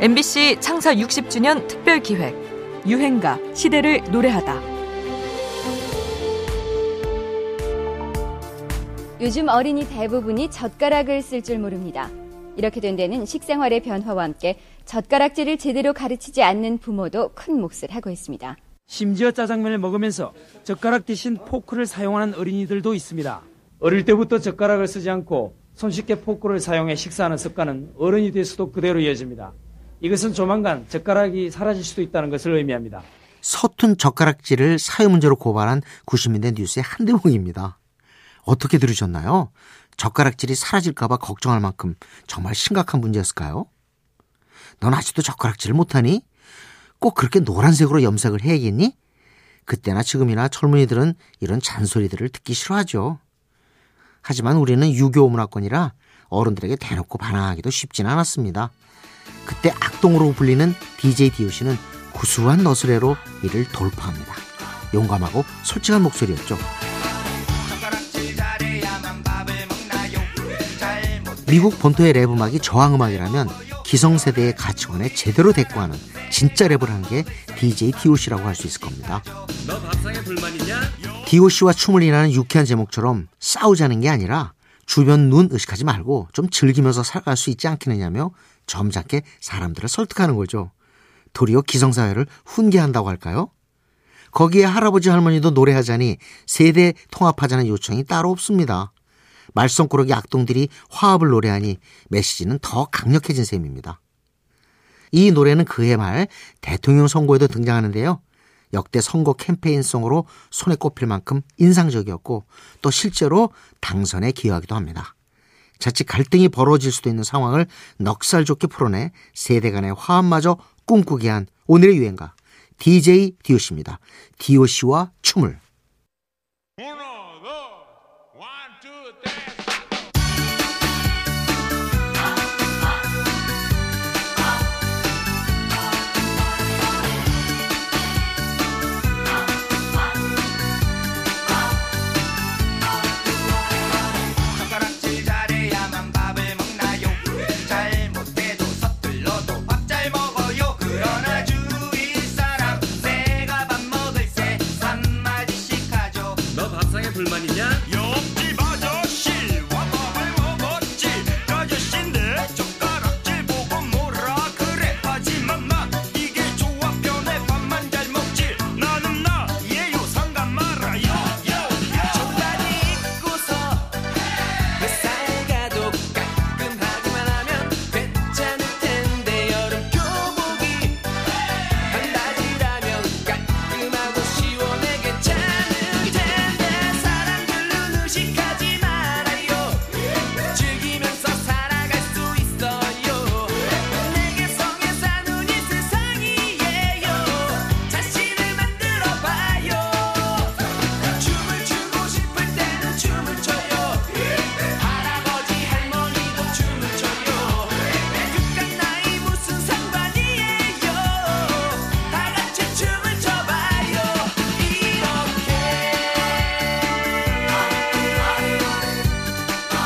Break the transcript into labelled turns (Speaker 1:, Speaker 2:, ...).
Speaker 1: MBC 창사 60주년 특별 기획 유행가 시대를 노래하다.
Speaker 2: 요즘 어린이 대부분이 젓가락을 쓸 줄 모릅니다. 이렇게 된 데는 식생활의 변화와 함께 젓가락질을 제대로 가르치지 않는 부모도 큰 몫을 하고 있습니다.
Speaker 3: 심지어 짜장면을 먹으면서 젓가락 대신 포크를 사용하는 어린이들도 있습니다. 어릴 때부터 젓가락을 쓰지 않고 손쉽게 포크를 사용해 식사하는 습관은 어른이 돼서도 그대로 이어집니다. 이것은 조만간 젓가락이 사라질 수도 있다는 것을 의미합니다.
Speaker 4: 서툰 젓가락질을 사회 문제로 고발한 90년대 뉴스의 한 대목입니다. 어떻게 들으셨나요? 젓가락질이 사라질까봐 걱정할 만큼 정말 심각한 문제였을까요? 넌 아직도 젓가락질을 못하니? 꼭 그렇게 노란색으로 염색을 해야겠니? 그때나 지금이나 젊은이들은 이런 잔소리들을 듣기 싫어하죠. 하지만 우리는 유교 문화권이라 어른들에게 대놓고 반항하기도 쉽지는 않았습니다. 그때 악동으로 불리는 DJ 디오씨는 구수한 너스레로 이를 돌파합니다. 용감하고 솔직한 목소리였죠. 미국 본토의 랩 음악이 저항 음악이라면 기성세대의 가치관에 제대로 대꾸하는 진짜 랩을 한 게 DJ DOC라고 할 수 있을 겁니다. DOC와 춤을 인하는 유쾌한 제목처럼 싸우자는 게 아니라 주변 눈 의식하지 말고 좀 즐기면서 살아갈 수 있지 않겠느냐며 점잖게 사람들을 설득하는 거죠. 도리어 기성사회를 훈계한다고 할까요? 거기에 할아버지 할머니도 노래하자니 세대 통합하자는 요청이 따로 없습니다. 말썽꾸러기 악동들이 화합을 노래하니 메시지는 더 강력해진 셈입니다. 이 노래는 그해 말 대통령 선거에도 등장하는데요. 역대 선거 캠페인송으로 손에 꼽힐 만큼 인상적이었고 또 실제로 당선에 기여하기도 합니다. 자칫 갈등이 벌어질 수도 있는 상황을 넉살 좋게 풀어내 세대 간의 화합마저 꿈꾸게 한 오늘의 유행가 DJ 디오씨입니다. 디오씨와 춤을
Speaker 5: 불만이냐?